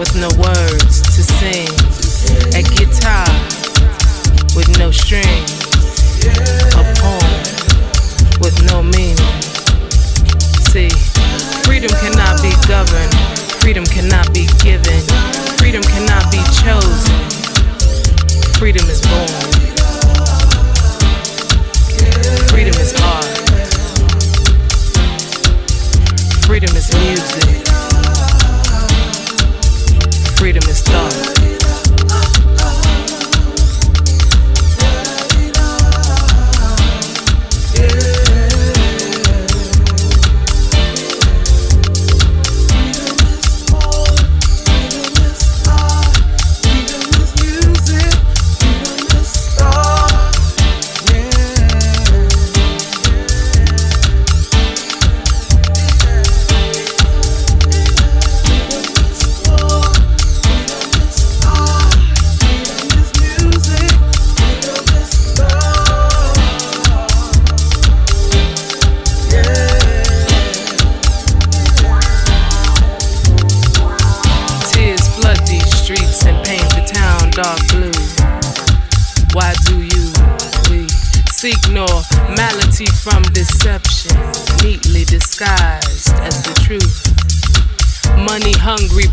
with no words to sing. A guitar with no strings. A poem with no meaning. See, freedom cannot be governed. Freedom cannot be given. Freedom cannot be chosen. Freedom is born. Freedom is art. Freedom is music. love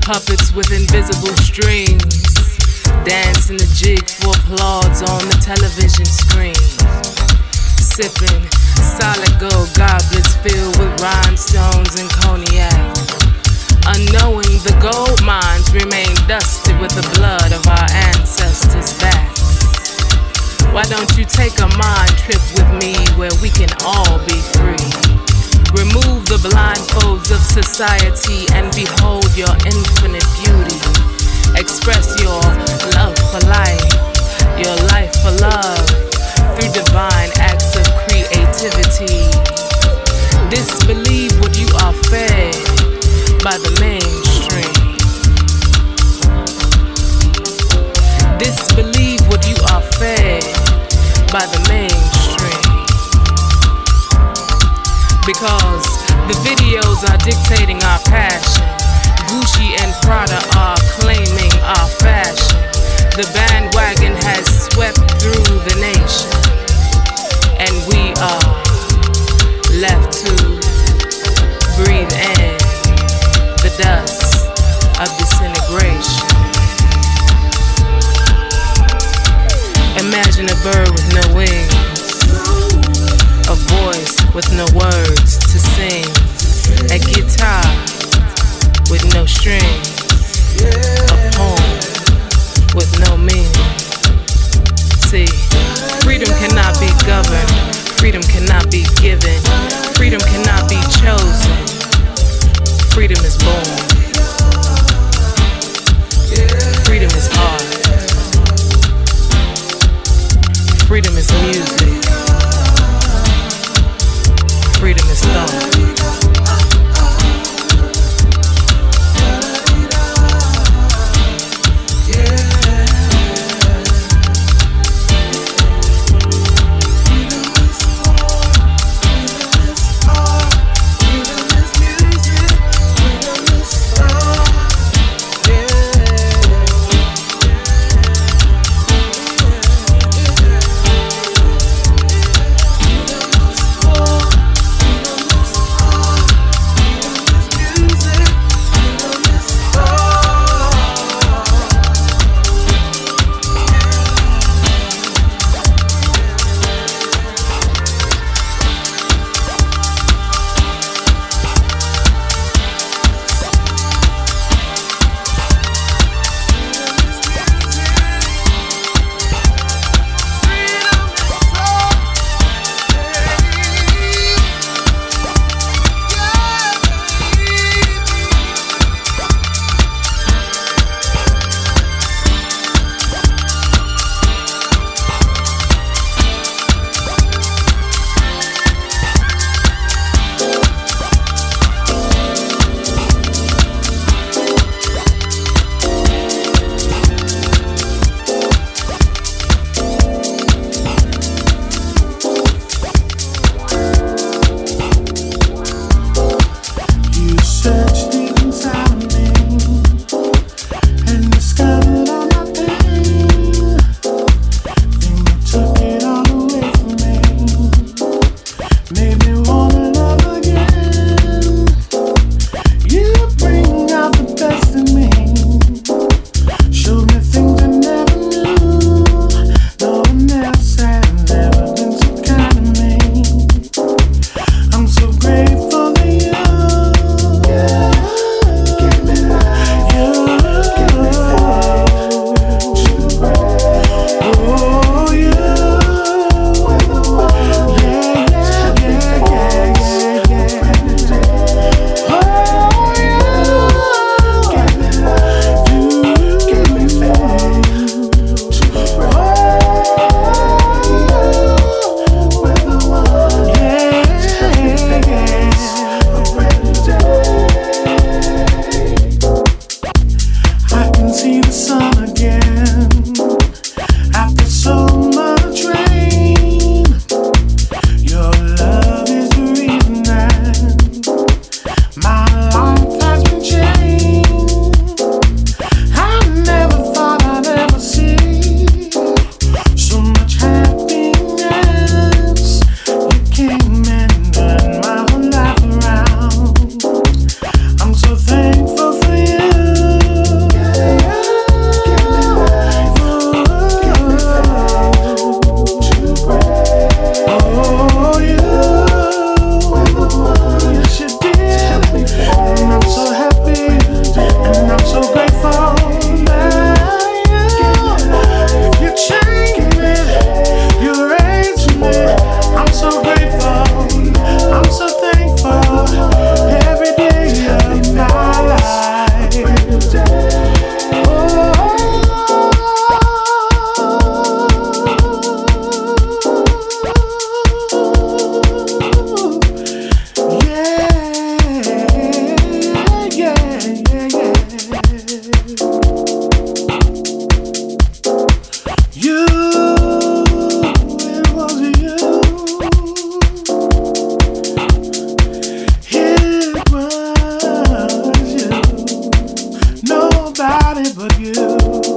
puppets with invisible strings, dancing the jig for applause on the television screen. Sipping solid gold goblets filled with rhinestones and cognac. Unknowing the gold mines remain dusted with the blood of our ancestors' backs. Why don't you take a mind trip with me where we can all be free? Remove the blindfolds of society and behold your infinite beauty. Express your love for life, your life for love through divine acts of creativity. Disbelieve what you are fed by the mainstream. Disbelieve what you are fed by the mainstream. Because the videos are dictating our passion. Gucci and Prada nobody but you.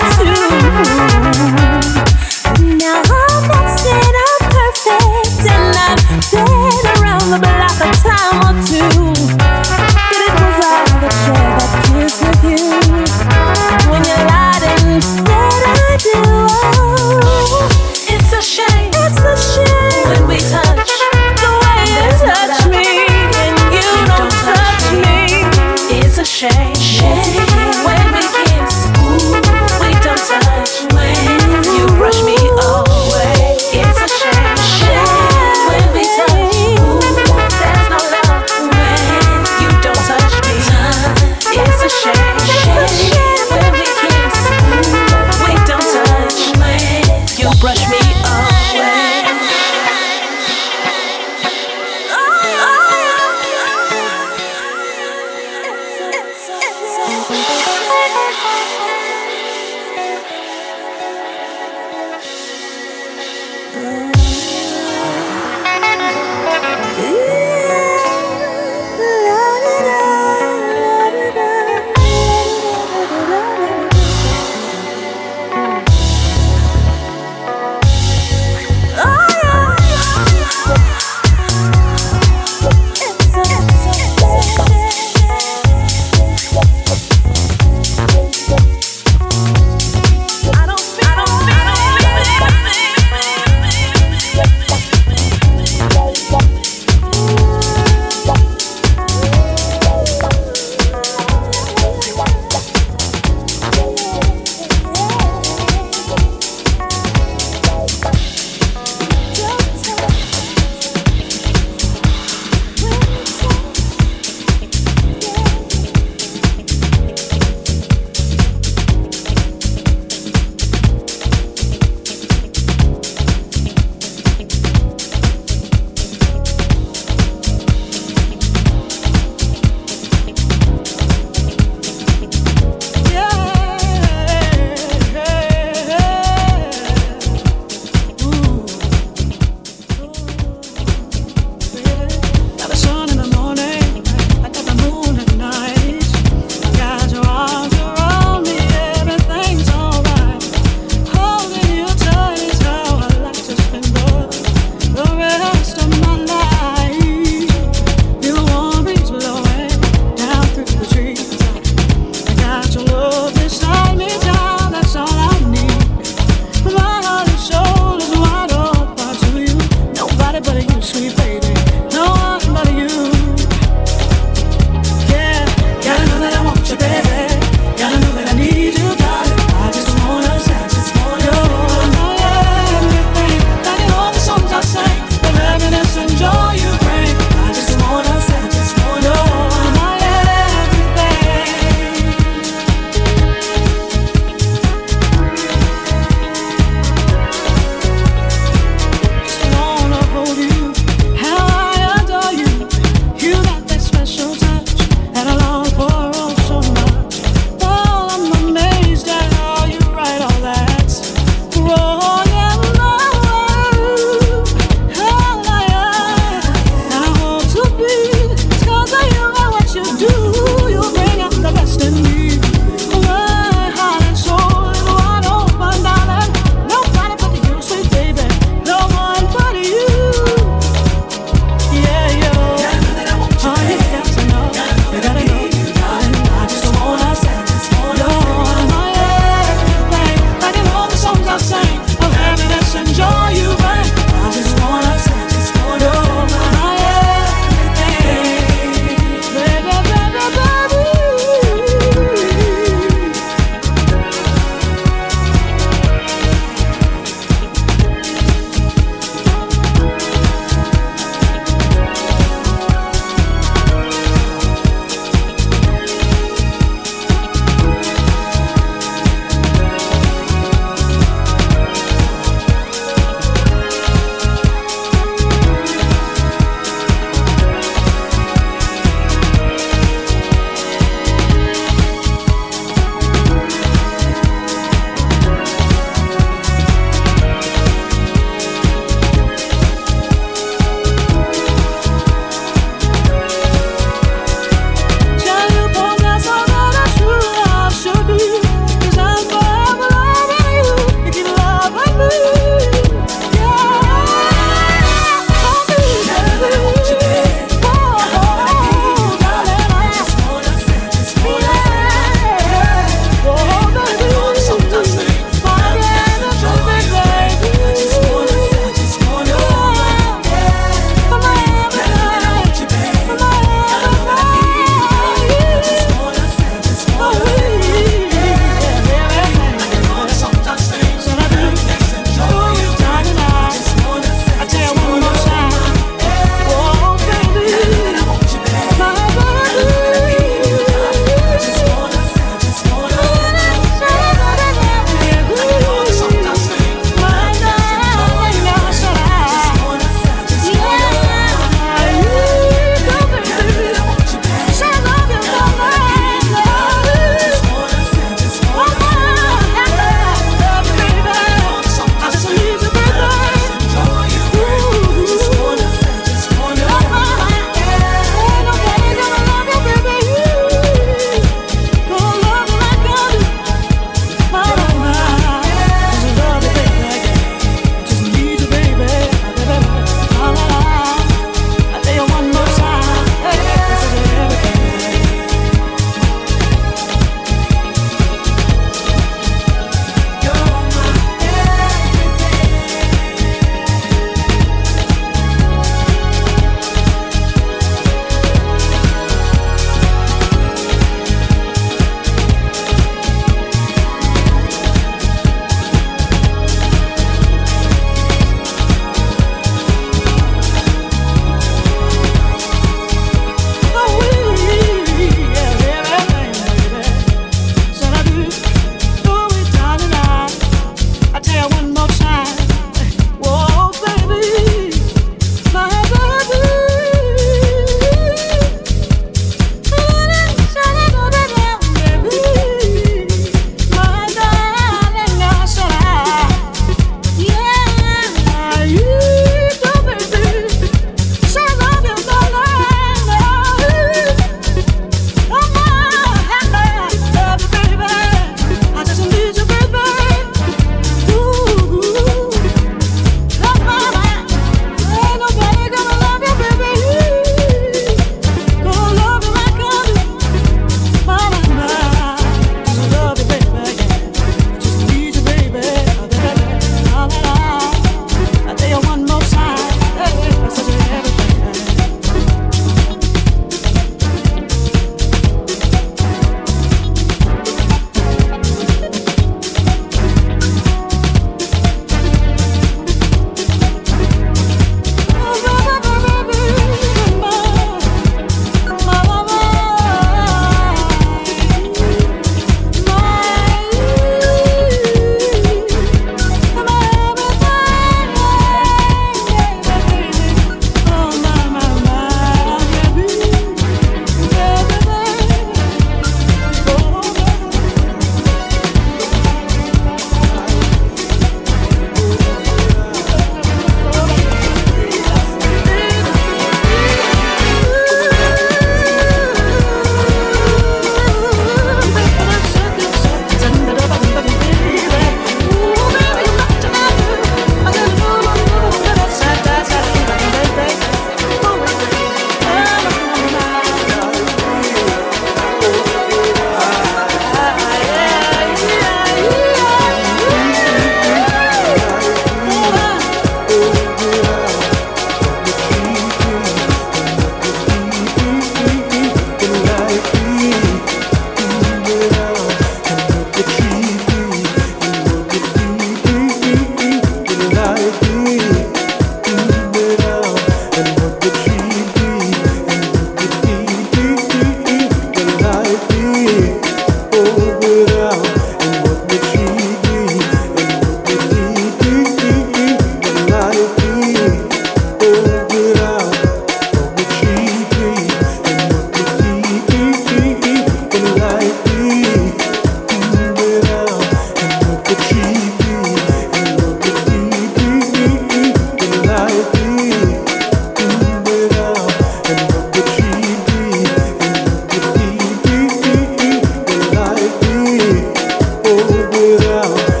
without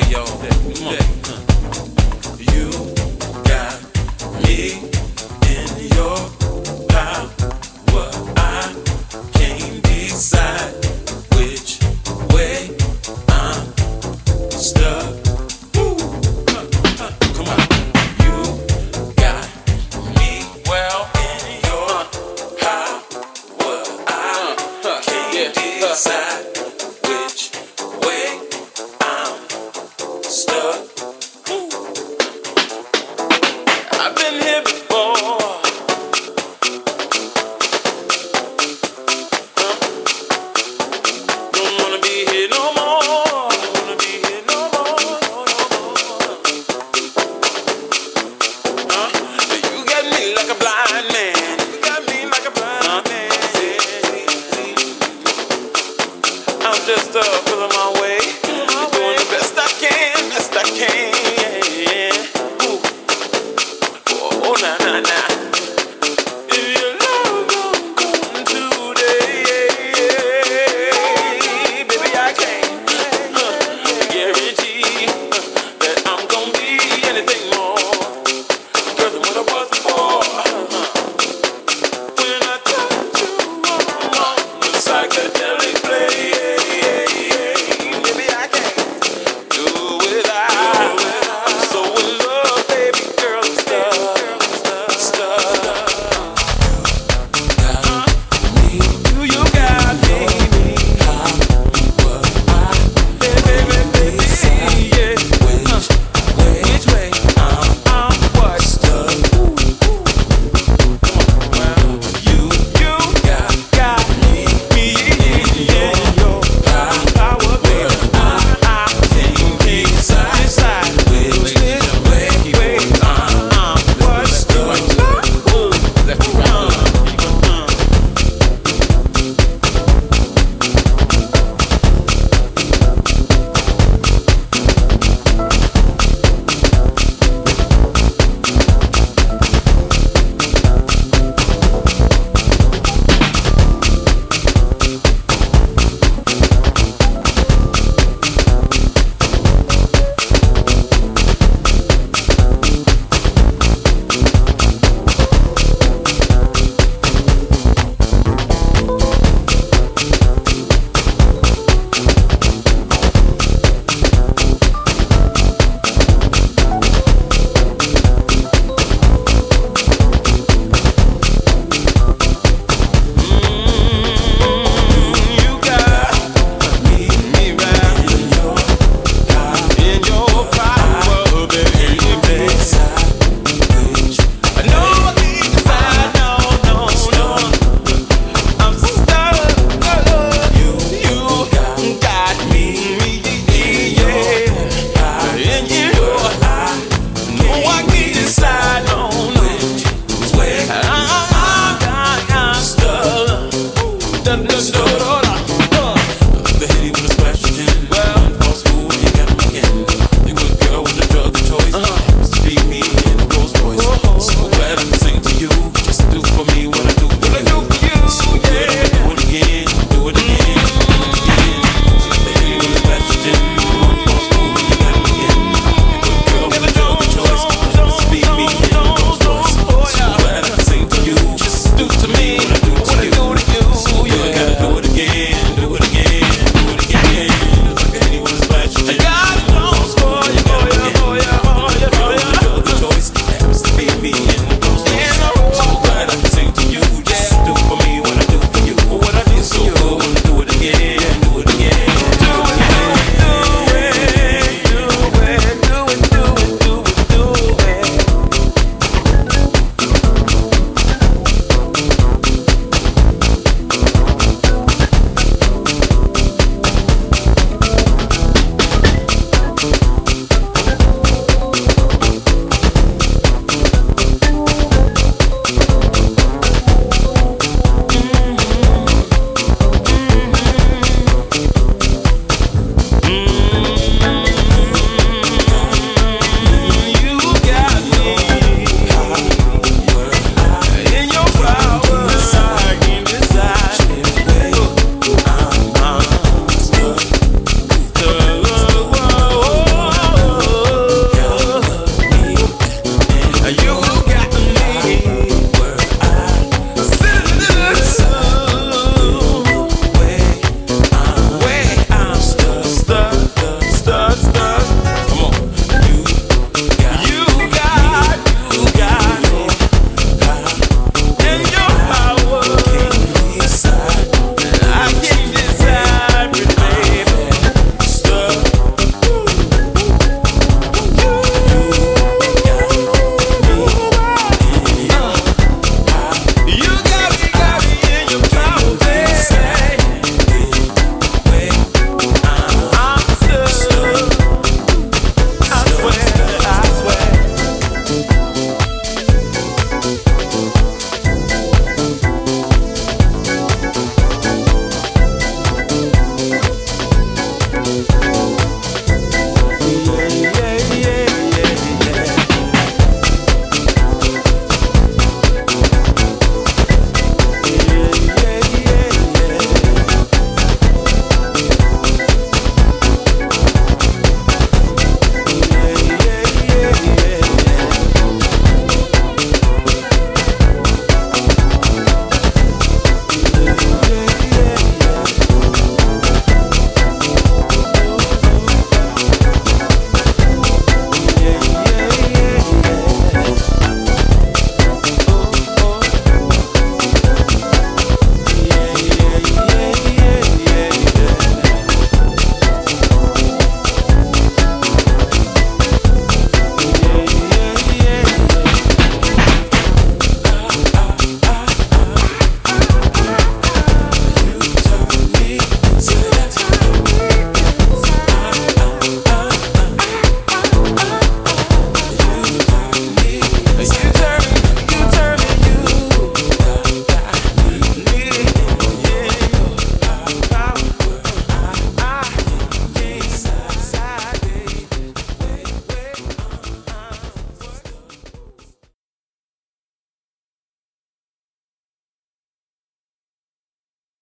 the